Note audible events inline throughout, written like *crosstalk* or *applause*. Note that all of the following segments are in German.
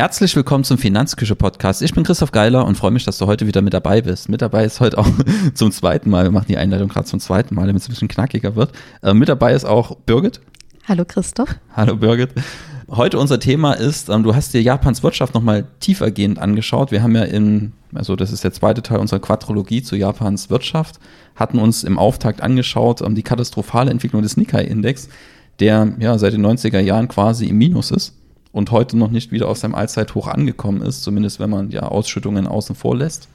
Herzlich willkommen zum Finanzküche Podcast. Ich bin Christoph Geiler und freue mich, dass du heute wieder mit dabei bist. Mit dabei ist heute auch *laughs* zum zweiten Mal, wir machen die Einleitung gerade zum zweiten Mal, damit es ein bisschen knackiger wird. Äh, mit dabei ist auch Birgit. Hallo Christoph. Hallo Birgit. Heute unser Thema ist, ähm, du hast dir Japans Wirtschaft nochmal tiefergehend angeschaut. Wir haben ja in, also das ist der zweite Teil unserer Quadrologie zu Japans Wirtschaft, hatten uns im Auftakt angeschaut, ähm, die katastrophale Entwicklung des Nikkei-Index, der ja seit den 90er Jahren quasi im Minus ist und heute noch nicht wieder auf seinem Allzeithoch angekommen ist, zumindest wenn man ja Ausschüttungen außen vor lässt.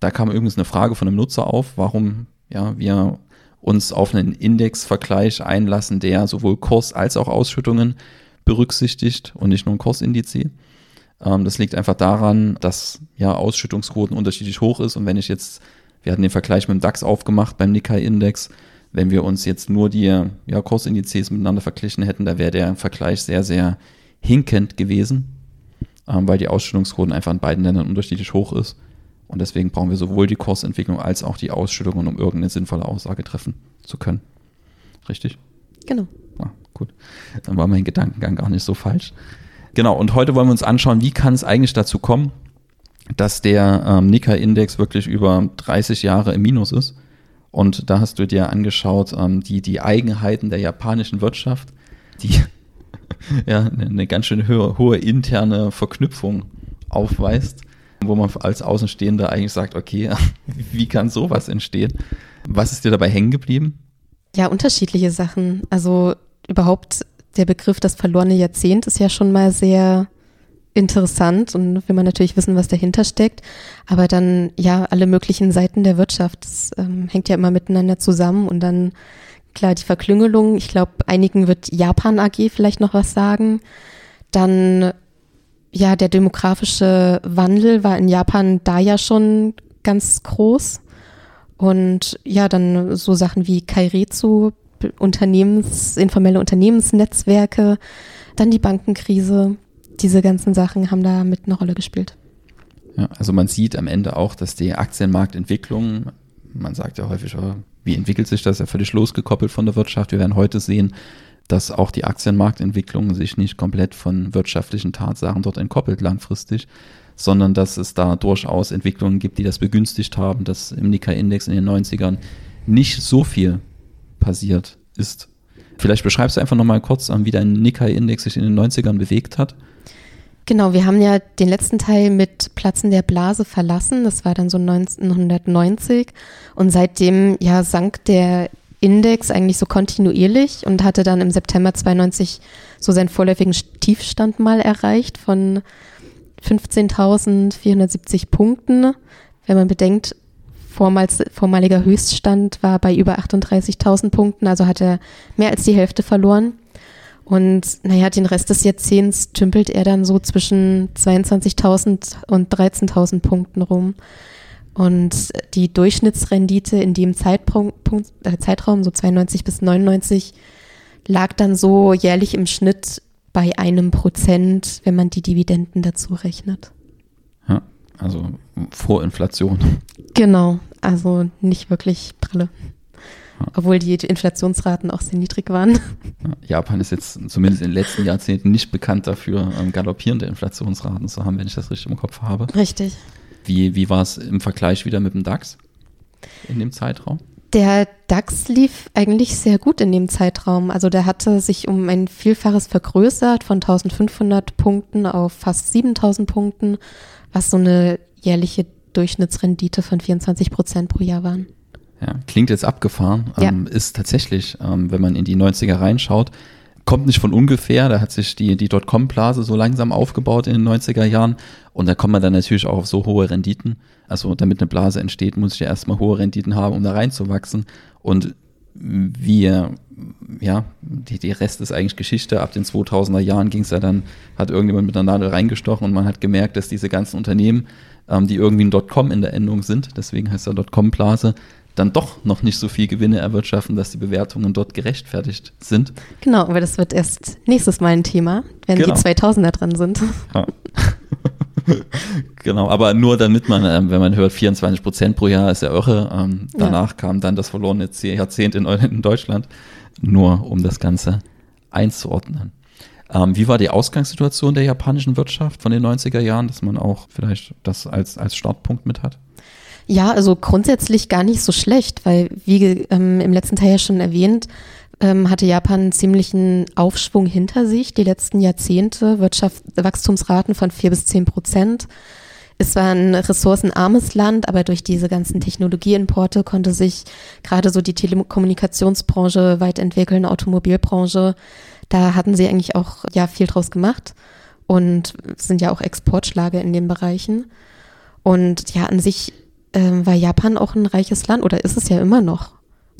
Da kam übrigens eine Frage von einem Nutzer auf, warum ja, wir uns auf einen Indexvergleich einlassen, der sowohl Kurs als auch Ausschüttungen berücksichtigt und nicht nur ein Kursindiz. Ähm, das liegt einfach daran, dass ja Ausschüttungsquoten unterschiedlich hoch ist und wenn ich jetzt, wir hatten den Vergleich mit dem DAX aufgemacht beim Nikkei-Index, wenn wir uns jetzt nur die ja, Kursindizes miteinander verglichen hätten, da wäre der Vergleich sehr, sehr hinkend gewesen, ähm, weil die Ausschüttungsquoten einfach in beiden Ländern unterschiedlich hoch ist. Und deswegen brauchen wir sowohl die Kursentwicklung als auch die Ausschüttungen, um irgendeine sinnvolle Aussage treffen zu können. Richtig? Genau. Ah, gut. Dann war mein Gedankengang gar nicht so falsch. Genau, und heute wollen wir uns anschauen, wie kann es eigentlich dazu kommen, dass der ähm, Nikkei-Index wirklich über 30 Jahre im Minus ist. Und da hast du dir angeschaut, ähm, die, die Eigenheiten der japanischen Wirtschaft, die *laughs* ja, eine, ganz schön hohe, hohe interne Verknüpfung aufweist, wo man als Außenstehender eigentlich sagt, okay, *laughs* wie kann sowas entstehen? Was ist dir dabei hängen geblieben? Ja, unterschiedliche Sachen. Also überhaupt der Begriff das verlorene Jahrzehnt ist ja schon mal sehr interessant und will man natürlich wissen, was dahinter steckt. Aber dann ja alle möglichen Seiten der Wirtschaft, das ähm, hängt ja immer miteinander zusammen und dann Klar, die Verklüngelung. Ich glaube, einigen wird Japan AG vielleicht noch was sagen. Dann, ja, der demografische Wandel war in Japan da ja schon ganz groß. Und ja, dann so Sachen wie Kairetsu, Unternehmens, informelle Unternehmensnetzwerke, dann die Bankenkrise. Diese ganzen Sachen haben da mit eine Rolle gespielt. Ja, also man sieht am Ende auch, dass die Aktienmarktentwicklung, man sagt ja häufig, oh, wie entwickelt sich das? Ja völlig losgekoppelt von der Wirtschaft. Wir werden heute sehen, dass auch die Aktienmarktentwicklung sich nicht komplett von wirtschaftlichen Tatsachen dort entkoppelt langfristig, sondern dass es da durchaus Entwicklungen gibt, die das begünstigt haben, dass im Nikkei-Index in den 90ern nicht so viel passiert ist. Vielleicht beschreibst du einfach nochmal kurz, wie dein Nikkei-Index sich in den 90ern bewegt hat. Genau, wir haben ja den letzten Teil mit Platzen der Blase verlassen. Das war dann so 1990. Und seitdem ja sank der Index eigentlich so kontinuierlich und hatte dann im September 92 so seinen vorläufigen Tiefstand mal erreicht von 15.470 Punkten. Wenn man bedenkt, vormals, vormaliger Höchststand war bei über 38.000 Punkten, also hat er mehr als die Hälfte verloren. Und naja, den Rest des Jahrzehnts tümpelt er dann so zwischen 22.000 und 13.000 Punkten rum. Und die Durchschnittsrendite in dem Zeitpunkt, äh, Zeitraum, so 92 bis 99, lag dann so jährlich im Schnitt bei einem Prozent, wenn man die Dividenden dazu rechnet. Ja, also vor Inflation. Genau, also nicht wirklich pralle. Obwohl die Inflationsraten auch sehr niedrig waren. Japan ist jetzt zumindest in den letzten Jahrzehnten nicht bekannt dafür, ähm, galoppierende Inflationsraten zu haben, wenn ich das richtig im Kopf habe. Richtig. Wie, wie war es im Vergleich wieder mit dem DAX in dem Zeitraum? Der DAX lief eigentlich sehr gut in dem Zeitraum. Also der hatte sich um ein Vielfaches vergrößert von 1500 Punkten auf fast 7000 Punkten, was so eine jährliche Durchschnittsrendite von 24 Prozent pro Jahr waren. Ja, klingt jetzt abgefahren, ja. ähm, ist tatsächlich, ähm, wenn man in die 90er reinschaut, kommt nicht von ungefähr. Da hat sich die, die Dotcom-Blase so langsam aufgebaut in den 90er Jahren. Und da kommt man dann natürlich auch auf so hohe Renditen. Also damit eine Blase entsteht, muss ich ja erstmal hohe Renditen haben, um da reinzuwachsen. Und wir, ja, die, die Rest ist eigentlich Geschichte. Ab den 2000er Jahren ging es ja dann, hat irgendjemand mit einer Nadel reingestochen und man hat gemerkt, dass diese ganzen Unternehmen, ähm, die irgendwie ein Dotcom in der Endung sind, deswegen heißt er Dotcom-Blase, dann doch noch nicht so viel Gewinne erwirtschaften, dass die Bewertungen dort gerechtfertigt sind. Genau, aber das wird erst nächstes Mal ein Thema, wenn genau. die 2000er dran sind. Ja. *laughs* genau, aber nur damit man, ähm, wenn man hört, 24 Prozent pro Jahr ist ja irre. Ähm, danach ja. kam dann das verlorene Jahrzehnt in, in Deutschland, nur um das Ganze einzuordnen. Ähm, wie war die Ausgangssituation der japanischen Wirtschaft von den 90er Jahren, dass man auch vielleicht das als, als Startpunkt mit hat? Ja, also grundsätzlich gar nicht so schlecht, weil wie ähm, im letzten Teil ja schon erwähnt, ähm, hatte Japan einen ziemlichen Aufschwung hinter sich, die letzten Jahrzehnte, Wirtschaftswachstumsraten von vier bis zehn Prozent. Es war ein ressourcenarmes Land, aber durch diese ganzen Technologieimporte konnte sich gerade so die Telekommunikationsbranche weit entwickeln, Automobilbranche. Da hatten sie eigentlich auch ja viel draus gemacht und sind ja auch Exportschlager in den Bereichen. Und ja, an sich äh, war Japan auch ein reiches Land oder ist es ja immer noch.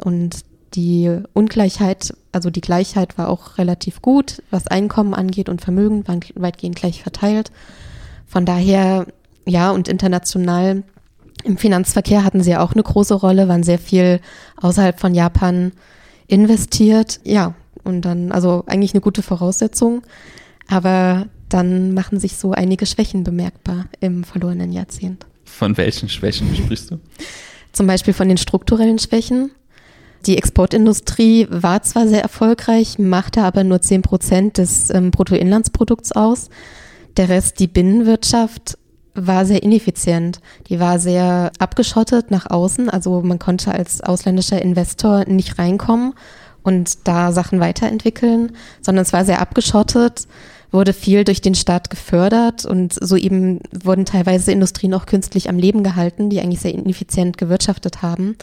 Und die Ungleichheit, also die Gleichheit war auch relativ gut, was Einkommen angeht und Vermögen waren weitgehend gleich verteilt. Von daher ja, und international im Finanzverkehr hatten sie ja auch eine große Rolle, waren sehr viel außerhalb von Japan investiert. Ja, und dann, also eigentlich eine gute Voraussetzung. Aber dann machen sich so einige Schwächen bemerkbar im verlorenen Jahrzehnt. Von welchen Schwächen sprichst du? Zum Beispiel von den strukturellen Schwächen. Die Exportindustrie war zwar sehr erfolgreich, machte aber nur 10 Prozent des ähm, Bruttoinlandsprodukts aus. Der Rest, die Binnenwirtschaft, war sehr ineffizient. Die war sehr abgeschottet nach außen. Also man konnte als ausländischer Investor nicht reinkommen und da Sachen weiterentwickeln, sondern es war sehr abgeschottet, wurde viel durch den Staat gefördert und so eben wurden teilweise Industrien auch künstlich am Leben gehalten, die eigentlich sehr ineffizient gewirtschaftet haben.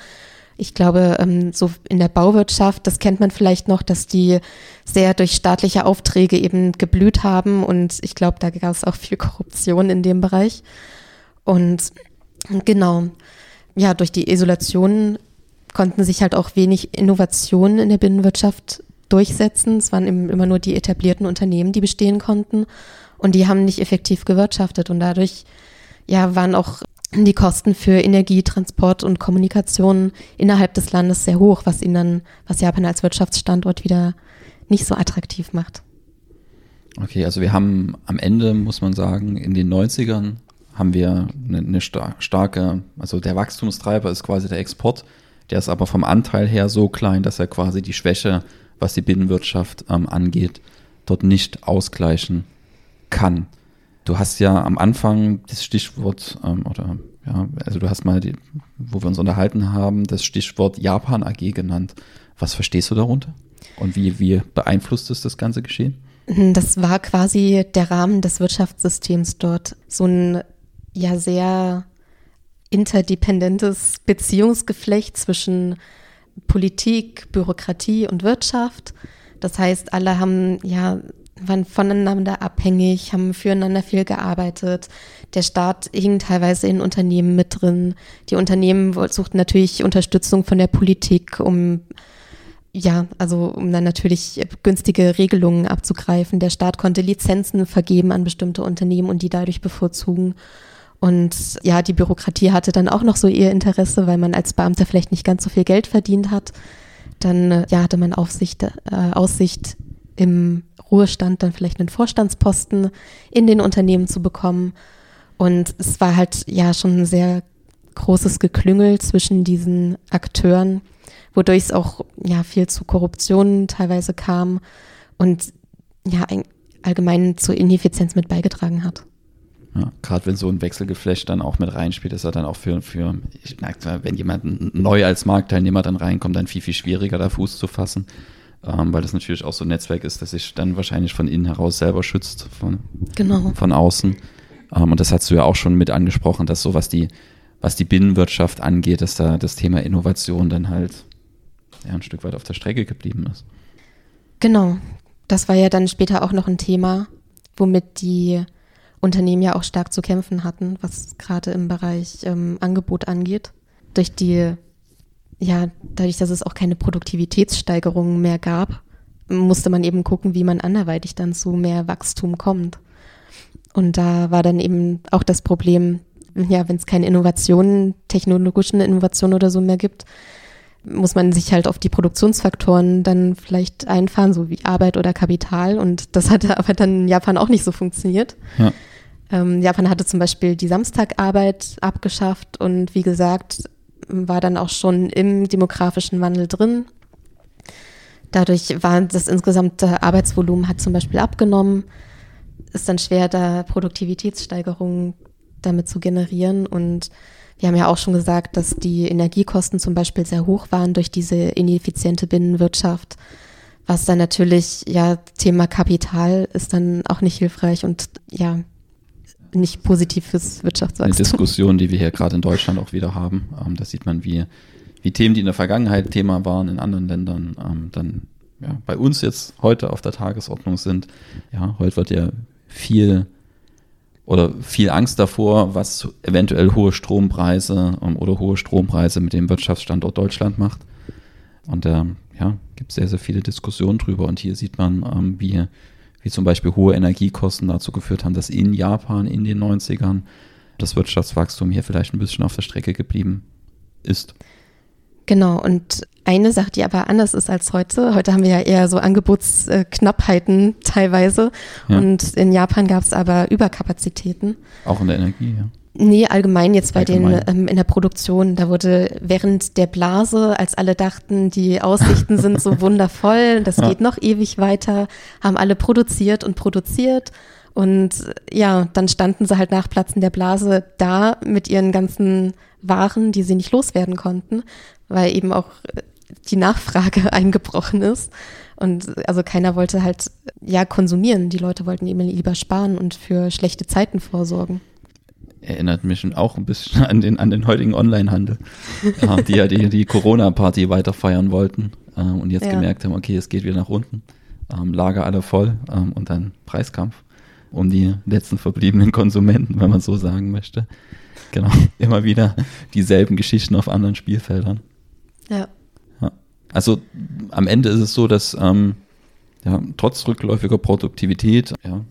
Ich glaube, ähm, so in der Bauwirtschaft, das kennt man vielleicht noch, dass die sehr durch staatliche Aufträge eben geblüht haben und ich glaube, da gab es auch viel Korruption in dem Bereich. Und genau, ja, durch die Isolation konnten sich halt auch wenig Innovationen in der Binnenwirtschaft durchsetzen. Es waren immer nur die etablierten Unternehmen, die bestehen konnten und die haben nicht effektiv gewirtschaftet und dadurch ja, waren auch die Kosten für Energie, Transport und Kommunikation innerhalb des Landes sehr hoch, was ihn dann, was Japan als Wirtschaftsstandort wieder nicht so attraktiv macht. Okay, also wir haben am Ende, muss man sagen, in den 90ern haben wir eine, eine starke, also der Wachstumstreiber ist quasi der Export, der ist aber vom Anteil her so klein, dass er quasi die Schwäche, was die Binnenwirtschaft ähm, angeht, dort nicht ausgleichen kann. Du hast ja am Anfang das Stichwort, ähm, oder ja, also du hast mal, die, wo wir uns unterhalten haben, das Stichwort Japan AG genannt. Was verstehst du darunter? Und wie, wie beeinflusst es das ganze Geschehen? Das war quasi der Rahmen des Wirtschaftssystems dort. So ein ja sehr interdependentes Beziehungsgeflecht zwischen Politik, Bürokratie und Wirtschaft. Das heißt, alle haben ja waren voneinander abhängig, haben füreinander viel gearbeitet. Der Staat hing teilweise in Unternehmen mit drin. Die Unternehmen suchten natürlich Unterstützung von der Politik, um ja, also um dann natürlich günstige Regelungen abzugreifen. Der Staat konnte Lizenzen vergeben an bestimmte Unternehmen und die dadurch bevorzugen. Und ja, die Bürokratie hatte dann auch noch so ihr Interesse, weil man als Beamter vielleicht nicht ganz so viel Geld verdient hat. Dann ja, hatte man Aufsicht, äh, Aussicht im Ruhestand dann vielleicht einen Vorstandsposten in den Unternehmen zu bekommen. Und es war halt ja schon ein sehr großes Geklüngel zwischen diesen Akteuren, wodurch es auch ja viel zu Korruption teilweise kam und ja allgemein zur Ineffizienz mit beigetragen hat. Ja, Gerade wenn so ein Wechselgeflecht dann auch mit reinspielt, ist er dann auch für, für ich merke, wenn jemand neu als Marktteilnehmer dann reinkommt, dann viel, viel schwieriger da Fuß zu fassen ähm, weil das natürlich auch so ein Netzwerk ist, das sich dann wahrscheinlich von innen heraus selber schützt, von, genau. von außen. Ähm, und das hast du ja auch schon mit angesprochen, dass so was die, was die Binnenwirtschaft angeht, dass da das Thema Innovation dann halt ja, ein Stück weit auf der Strecke geblieben ist. Genau. Das war ja dann später auch noch ein Thema, womit die Unternehmen ja auch stark zu kämpfen hatten, was gerade im Bereich ähm, Angebot angeht. Durch die ja, dadurch, dass es auch keine Produktivitätssteigerungen mehr gab, musste man eben gucken, wie man anderweitig dann zu mehr Wachstum kommt. Und da war dann eben auch das Problem, ja, wenn es keine Innovationen, technologischen Innovationen oder so mehr gibt, muss man sich halt auf die Produktionsfaktoren dann vielleicht einfahren, so wie Arbeit oder Kapital. Und das hatte *laughs* aber dann in Japan auch nicht so funktioniert. Ja. Ähm, Japan hatte zum Beispiel die Samstagarbeit abgeschafft und wie gesagt, war dann auch schon im demografischen Wandel drin. Dadurch war das insgesamte Arbeitsvolumen hat zum Beispiel abgenommen. Ist dann schwer, da Produktivitätssteigerungen damit zu generieren. Und wir haben ja auch schon gesagt, dass die Energiekosten zum Beispiel sehr hoch waren durch diese ineffiziente Binnenwirtschaft. Was dann natürlich, ja, Thema Kapital ist dann auch nicht hilfreich und ja, nicht positiv fürs Wirtschaftswachstum. Eine Diskussion, die wir hier gerade in Deutschland auch wieder haben. Ähm, da sieht man, wie, wie Themen, die in der Vergangenheit Thema waren in anderen Ländern, ähm, dann ja, bei uns jetzt heute auf der Tagesordnung sind. Ja, heute wird ja viel oder viel Angst davor, was eventuell hohe Strompreise ähm, oder hohe Strompreise mit dem Wirtschaftsstandort Deutschland macht. Und ähm, ja, gibt es sehr, sehr viele Diskussionen drüber. Und hier sieht man, ähm, wie, wie zum Beispiel hohe Energiekosten dazu geführt haben, dass in Japan in den 90ern das Wirtschaftswachstum hier vielleicht ein bisschen auf der Strecke geblieben ist. Genau, und eine Sache, die aber anders ist als heute. Heute haben wir ja eher so Angebotsknappheiten teilweise. Ja. Und in Japan gab es aber Überkapazitäten. Auch in der Energie, ja. Nee, allgemein jetzt bei allgemein. den ähm, in der Produktion. Da wurde während der Blase, als alle dachten, die Aussichten sind so *laughs* wundervoll, das ja. geht noch ewig weiter, haben alle produziert und produziert. Und ja, dann standen sie halt nach Platzen der Blase da mit ihren ganzen Waren, die sie nicht loswerden konnten, weil eben auch die Nachfrage *laughs* eingebrochen ist. Und also keiner wollte halt ja konsumieren. Die Leute wollten eben lieber sparen und für schlechte Zeiten vorsorgen. Erinnert mich auch ein bisschen an den, an den heutigen Onlinehandel, äh, die ja die, die Corona-Party weiter feiern wollten äh, und jetzt ja. gemerkt haben, okay, es geht wieder nach unten. Ähm, Lager alle voll ähm, und dann Preiskampf um die letzten verbliebenen Konsumenten, wenn man so sagen möchte. Genau, *laughs* immer wieder dieselben Geschichten auf anderen Spielfeldern. Ja. Also am Ende ist es so, dass ähm, ja, trotz rückläufiger Produktivität ja,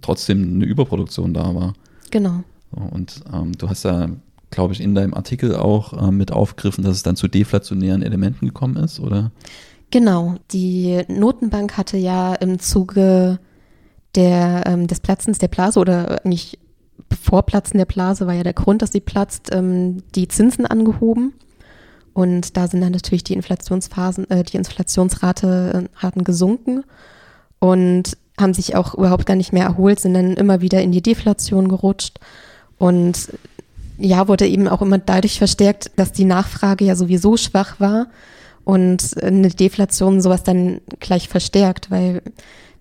trotzdem eine Überproduktion da war. Genau. Und ähm, du hast ja, glaube ich, in deinem Artikel auch äh, mit aufgegriffen, dass es dann zu deflationären Elementen gekommen ist, oder? Genau. Die Notenbank hatte ja im Zuge der, ähm, des Platzens der Blase oder nicht bevor Platzen der Blase war ja der Grund, dass sie platzt, ähm, die Zinsen angehoben. Und da sind dann natürlich die Inflationsphasen, äh, die Inflationsrate äh, Raten gesunken und haben sich auch überhaupt gar nicht mehr erholt, sind dann immer wieder in die Deflation gerutscht. Und ja, wurde eben auch immer dadurch verstärkt, dass die Nachfrage ja sowieso schwach war und eine Deflation sowas dann gleich verstärkt, weil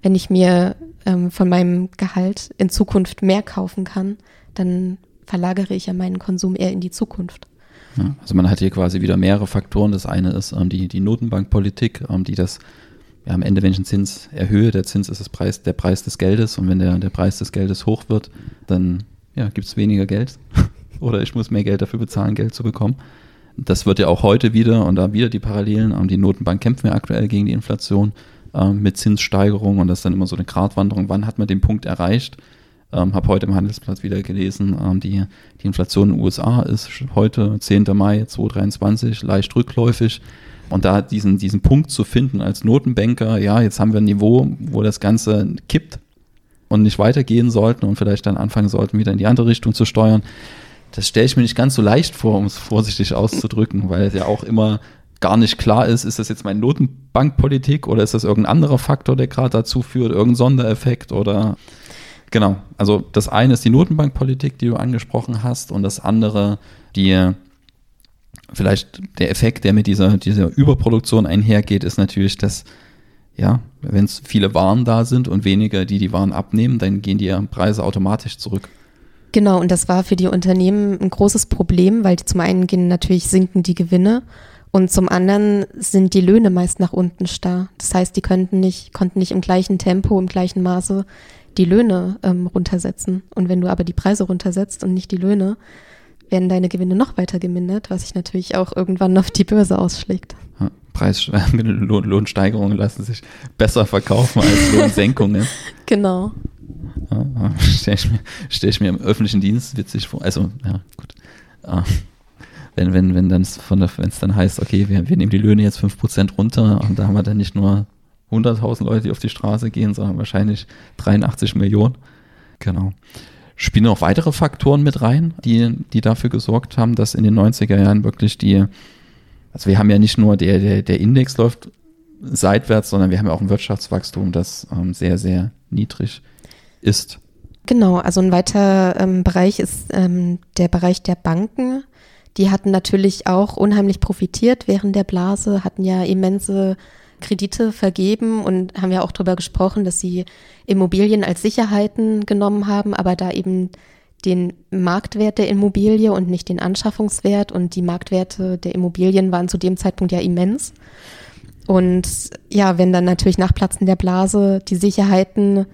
wenn ich mir ähm, von meinem Gehalt in Zukunft mehr kaufen kann, dann verlagere ich ja meinen Konsum eher in die Zukunft. Ja, also man hat hier quasi wieder mehrere Faktoren. Das eine ist ähm, die, die Notenbankpolitik, ähm, die das ja, am Ende, wenn ich einen Zins erhöhe, der Zins ist das Preis, der Preis des Geldes und wenn der, der Preis des Geldes hoch wird, dann ja, gibt es weniger Geld *laughs* oder ich muss mehr Geld dafür bezahlen, Geld zu bekommen. Das wird ja auch heute wieder und da wieder die Parallelen. Ähm, die Notenbank kämpfen ja aktuell gegen die Inflation ähm, mit Zinssteigerung und das ist dann immer so eine Gratwanderung. Wann hat man den Punkt erreicht? Ähm, habe heute im Handelsblatt wieder gelesen, ähm, die, die Inflation in den USA ist heute 10. Mai 2023 leicht rückläufig. Und da diesen, diesen Punkt zu finden als Notenbanker, ja, jetzt haben wir ein Niveau, wo das Ganze kippt und nicht weitergehen sollten und vielleicht dann anfangen sollten, wieder in die andere Richtung zu steuern. Das stelle ich mir nicht ganz so leicht vor, um es vorsichtig auszudrücken, weil es ja auch immer gar nicht klar ist, ist das jetzt meine Notenbankpolitik oder ist das irgendein anderer Faktor, der gerade dazu führt, irgendein Sondereffekt oder Genau. Also das eine ist die Notenbankpolitik, die du angesprochen hast, und das andere die vielleicht der Effekt, der mit dieser, dieser Überproduktion einhergeht, ist natürlich, dass ja, wenn es viele Waren da sind und weniger, die die Waren abnehmen, dann gehen die Preise automatisch zurück. Genau, und das war für die Unternehmen ein großes Problem, weil zum einen gehen natürlich sinken die Gewinne und zum anderen sind die Löhne meist nach unten starr. Das heißt, die könnten nicht, konnten nicht im gleichen Tempo, im gleichen Maße die Löhne ähm, runtersetzen. Und wenn du aber die Preise runtersetzt und nicht die Löhne, werden deine Gewinne noch weiter gemindert, was sich natürlich auch irgendwann auf die Börse ausschlägt. Ja, Preis *laughs* Lohn, Lohnsteigerungen lassen sich besser verkaufen als Lohnsenkungen. *laughs* genau. Ja, Stelle ich, mir, stell ich mir im öffentlichen Dienst witzig vor. Also, ja, gut. Ah, wenn, wenn, wenn dann von der, wenn es dann heißt, okay, wir, wir nehmen die Löhne jetzt 5% runter und da haben wir dann nicht nur 100.000 Leute, die auf die Straße gehen, sondern wahrscheinlich 83 Millionen. Genau. Spielen auch weitere Faktoren mit rein, die, die dafür gesorgt haben, dass in den 90er Jahren wirklich die, also wir haben ja nicht nur der, der, der Index läuft seitwärts, sondern wir haben ja auch ein Wirtschaftswachstum, das ähm, sehr, sehr niedrig ist. Genau, also ein weiterer ähm, Bereich ist ähm, der Bereich der Banken. Die hatten natürlich auch unheimlich profitiert während der Blase, hatten ja immense Kredite vergeben und haben ja auch darüber gesprochen, dass sie Immobilien als Sicherheiten genommen haben, aber da eben den Marktwert der Immobilie und nicht den Anschaffungswert und die Marktwerte der Immobilien waren zu dem Zeitpunkt ja immens. Und ja, wenn dann natürlich nach Platzen der Blase die Sicherheiten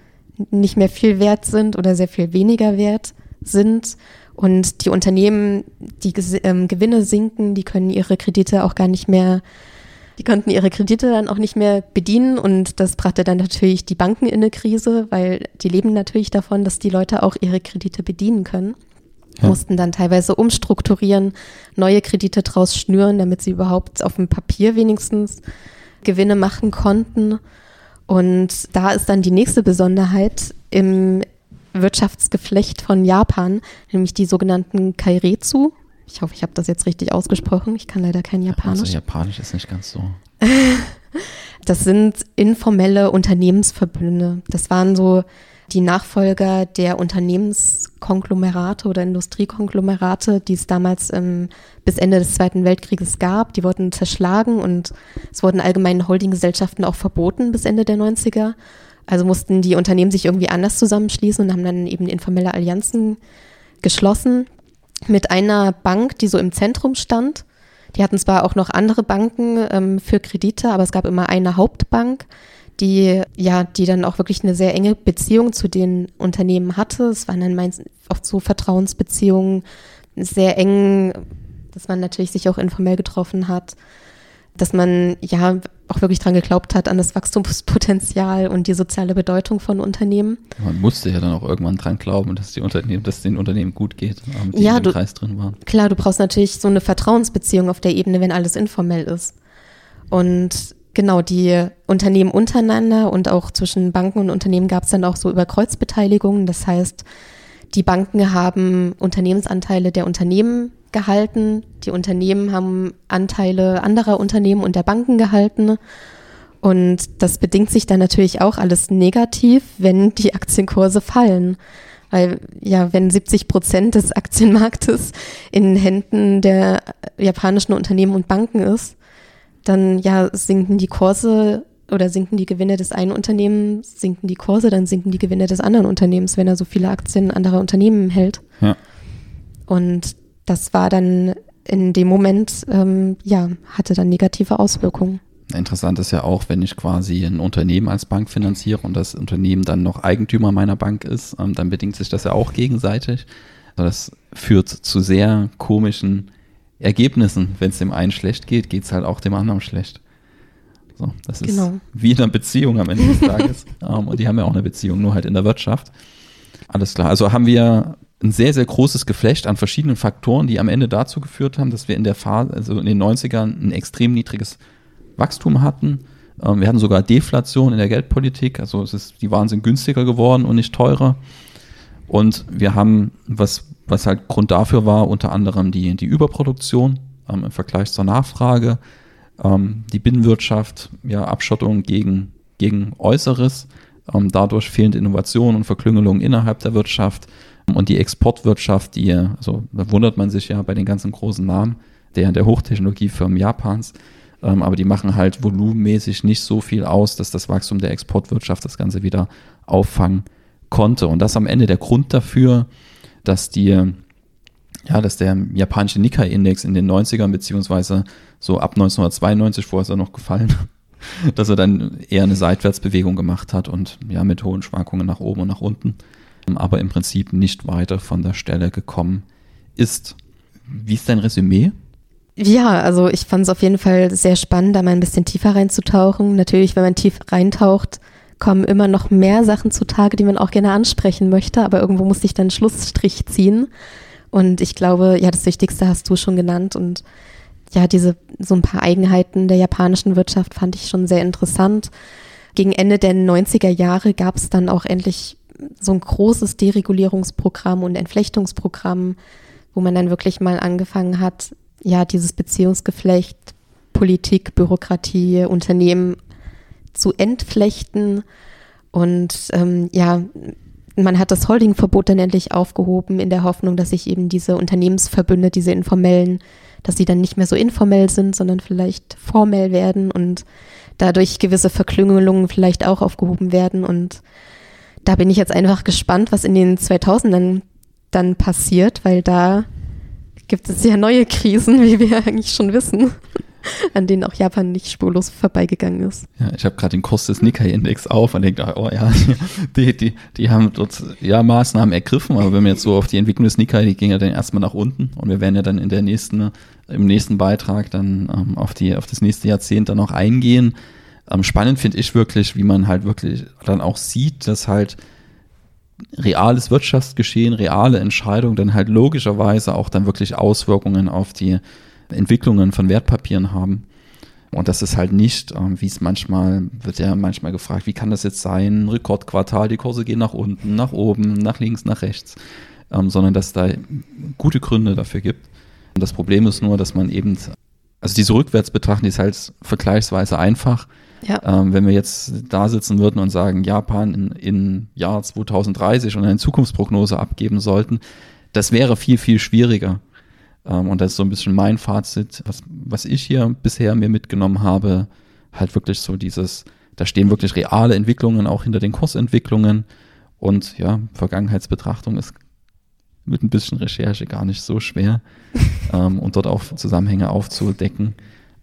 nicht mehr viel wert sind oder sehr viel weniger wert sind und die Unternehmen, die ähm, Gewinne sinken, die können ihre Kredite auch gar nicht mehr, die konnten ihre Kredite dann auch nicht mehr bedienen und das brachte dann natürlich die Banken in eine Krise, weil die leben natürlich davon, dass die Leute auch ihre Kredite bedienen können. Ja. Mussten dann teilweise umstrukturieren, neue Kredite draus schnüren, damit sie überhaupt auf dem Papier wenigstens Gewinne machen konnten. Und da ist dann die nächste Besonderheit im Wirtschaftsgeflecht von Japan, nämlich die sogenannten Kairetsu. Ich hoffe, ich habe das jetzt richtig ausgesprochen. Ich kann leider kein Japanisch. Also Japanisch ist nicht ganz so. *laughs* das sind informelle Unternehmensverbünde. Das waren so die Nachfolger der Unternehmenskonglomerate oder Industriekonglomerate, die es damals ähm, bis Ende des Zweiten Weltkrieges gab. Die wurden zerschlagen und es wurden allgemeine Holdinggesellschaften auch verboten bis Ende der 90er. Also mussten die Unternehmen sich irgendwie anders zusammenschließen und haben dann eben informelle Allianzen geschlossen mit einer Bank, die so im Zentrum stand. Die hatten zwar auch noch andere Banken ähm, für Kredite, aber es gab immer eine Hauptbank, die ja, die dann auch wirklich eine sehr enge Beziehung zu den Unternehmen hatte. Es waren dann meist oft so Vertrauensbeziehungen, sehr eng, dass man natürlich sich auch informell getroffen hat, dass man ja auch wirklich dran geglaubt hat an das Wachstumspotenzial und die soziale Bedeutung von Unternehmen. Man musste ja dann auch irgendwann dran glauben, dass die Unternehmen, dass den Unternehmen gut geht, die ja, im du, Kreis drin waren. Klar, du brauchst natürlich so eine Vertrauensbeziehung auf der Ebene, wenn alles informell ist. Und Genau, die Unternehmen untereinander und auch zwischen Banken und Unternehmen gab es dann auch so Überkreuzbeteiligungen. Das heißt, die Banken haben Unternehmensanteile der Unternehmen gehalten, die Unternehmen haben Anteile anderer Unternehmen und der Banken gehalten. Und das bedingt sich dann natürlich auch alles negativ, wenn die Aktienkurse fallen. Weil ja, wenn 70 Prozent des Aktienmarktes in Händen der japanischen Unternehmen und Banken ist, dann ja sinken die Kurse oder sinken die Gewinne des einen Unternehmens, sinken die Kurse, dann sinken die Gewinne des anderen Unternehmens, wenn er so viele Aktien anderer Unternehmen hält. Ja. Und das war dann in dem Moment, ähm, ja, hatte dann negative Auswirkungen. Interessant ist ja auch, wenn ich quasi ein Unternehmen als Bank finanziere und das Unternehmen dann noch Eigentümer meiner Bank ist, ähm, dann bedingt sich das ja auch gegenseitig. Also das führt zu sehr komischen Ergebnissen. Wenn es dem einen schlecht geht, geht es halt auch dem anderen schlecht. So, das genau. ist wie in einer Beziehung am Ende des Tages. um, *laughs* ähm, und die haben ja auch eine Beziehung, nur halt in der Wirtschaft. Alles klar. Also haben wir ein sehr, sehr großes Geflecht an verschiedenen Faktoren, die am Ende dazu geführt haben, dass wir in der Phase, also in den 90ern, ein extrem niedriges Wachstum hatten. Ähm, wir hatten sogar Deflation in der Geldpolitik, also es ist, die Waren sind günstiger geworden und nicht teurer. Und wir haben, was was halt Grund dafür war, unter anderem die, die Überproduktion ähm, im Vergleich zur Nachfrage, ähm, die Binnenwirtschaft, ja, Abschottung gegen, gegen Äußeres, ähm, dadurch fehlende Innovation und Verklüngelung innerhalb der Wirtschaft und die Exportwirtschaft, die, also da wundert man sich ja bei den ganzen großen Namen der, der Hochtechnologiefirmen Japans, ähm, aber die machen halt volumenmäßig nicht so viel aus, dass das Wachstum der Exportwirtschaft das Ganze wieder auffangen konnte. Und das am Ende der Grund dafür, dass die, ja, dass der japanische Nikkei-Index in den 90ern, beziehungsweise so ab 1992, vorher ist er noch gefallen, *laughs* dass er dann eher eine Seitwärtsbewegung gemacht hat und ja, mit hohen Schwankungen nach oben und nach unten, aber im Prinzip nicht weiter von der Stelle gekommen ist. Wie ist dein Resümee? Ja, also ich fand es auf jeden Fall sehr spannend, da mal ein bisschen tiefer reinzutauchen. Natürlich, wenn man tief reintaucht, kommen immer noch mehr Sachen zutage, die man auch gerne ansprechen möchte, aber irgendwo muss ich dann Schlussstrich ziehen. Und ich glaube, ja, das Wichtigste hast du schon genannt und ja, diese so ein paar Eigenheiten der japanischen Wirtschaft fand ich schon sehr interessant. Gegen Ende der 90er Jahre gab es dann auch endlich so ein großes Deregulierungsprogramm und Entflechtungsprogramm, wo man dann wirklich mal angefangen hat, ja, dieses Beziehungsgeflecht, Politik, Bürokratie, Unternehmen zu entflechten. Und ähm, ja, man hat das Holdingverbot dann endlich aufgehoben in der Hoffnung, dass sich eben diese Unternehmensverbünde, diese informellen, dass sie dann nicht mehr so informell sind, sondern vielleicht formell werden und dadurch gewisse Verklüngelungen vielleicht auch aufgehoben werden. Und da bin ich jetzt einfach gespannt, was in den 2000ern dann passiert, weil da gibt es ja neue Krisen, *laughs* wie wir eigentlich schon wissen. *laughs* an denen auch Japan nicht spurlos vorbeigegangen ist. Ja, ich habe gerade den Kurs des Nikkei-Index auf und denke, oh ja, *laughs* die, die, die haben dort ja Maßnahmen ergriffen, aber wenn wir jetzt so auf die Entwicklung des Nikkei, die ging ja dann erstmal nach unten und wir werden ja dann in der nächsten, im nächsten Beitrag dann ähm, auf die, auf das nächste Jahrzehnt dann auch eingehen. Ähm, spannend finde ich wirklich, wie man halt wirklich dann auch sieht, dass halt reales Wirtschaftsgeschehen, reale Entscheidungen dann halt logischerweise auch dann wirklich Auswirkungen auf die Entwicklungen von Wertpapieren haben. Und das ist halt nicht, ähm, wie es manchmal, wird ja manchmal gefragt, wie kann das jetzt sein? Rekordquartal, die Kurse gehen nach unten, nach oben, nach links, nach rechts, ähm, sondern dass da gute Gründe dafür gibt. Und das Problem ist nur, dass man eben, also diese Rückwärtsbetrachtung ist halt vergleichsweise einfach. Ja. Ähm, wenn wir jetzt da sitzen würden und sagen, Japan in, in Jahr 2030 und eine Zukunftsprognose abgeben sollten, das wäre viel, viel schwieriger. Ähm, und das ist so ein bisschen mein Fazit, was, was ich hier bisher mir mitgenommen habe, halt wirklich so dieses, da stehen wirklich reale Entwicklungen auch hinter den Kursentwicklungen und ja, Vergangenheitsbetrachtung ist mit ein bisschen Recherche gar nicht so schwer *laughs* ähm, und dort auch Zusammenhänge aufzudecken.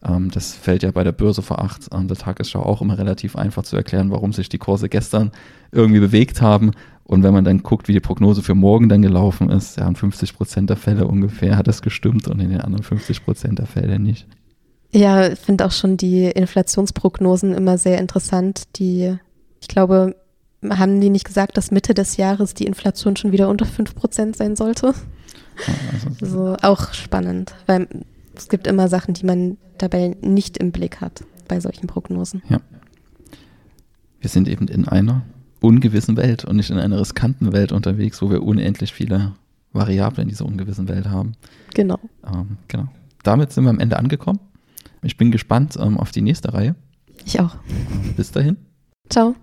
Ähm, das fällt ja bei der Börse vor acht an der Tagesschau auch immer relativ einfach zu erklären, warum sich die Kurse gestern irgendwie bewegt haben und wenn man dann guckt, wie die Prognose für morgen dann gelaufen ist, ja, in 50 Prozent der Fälle ungefähr hat das gestimmt und in den anderen 50 Prozent der Fälle nicht. Ja, ich finde auch schon die Inflationsprognosen immer sehr interessant. Die, ich glaube, haben die nicht gesagt, dass Mitte des Jahres die Inflation schon wieder unter 5 Prozent sein sollte? Also, so, auch spannend, weil es gibt immer Sachen, die man dabei nicht im Blick hat bei solchen Prognosen. Ja. Wir sind eben in einer ungewissen Welt und nicht in einer riskanten Welt unterwegs, wo wir unendlich viele Variablen in dieser ungewissen Welt haben. Genau. Ähm, genau. Damit sind wir am Ende angekommen. Ich bin gespannt ähm, auf die nächste Reihe. Ich auch. Bis dahin. Ciao.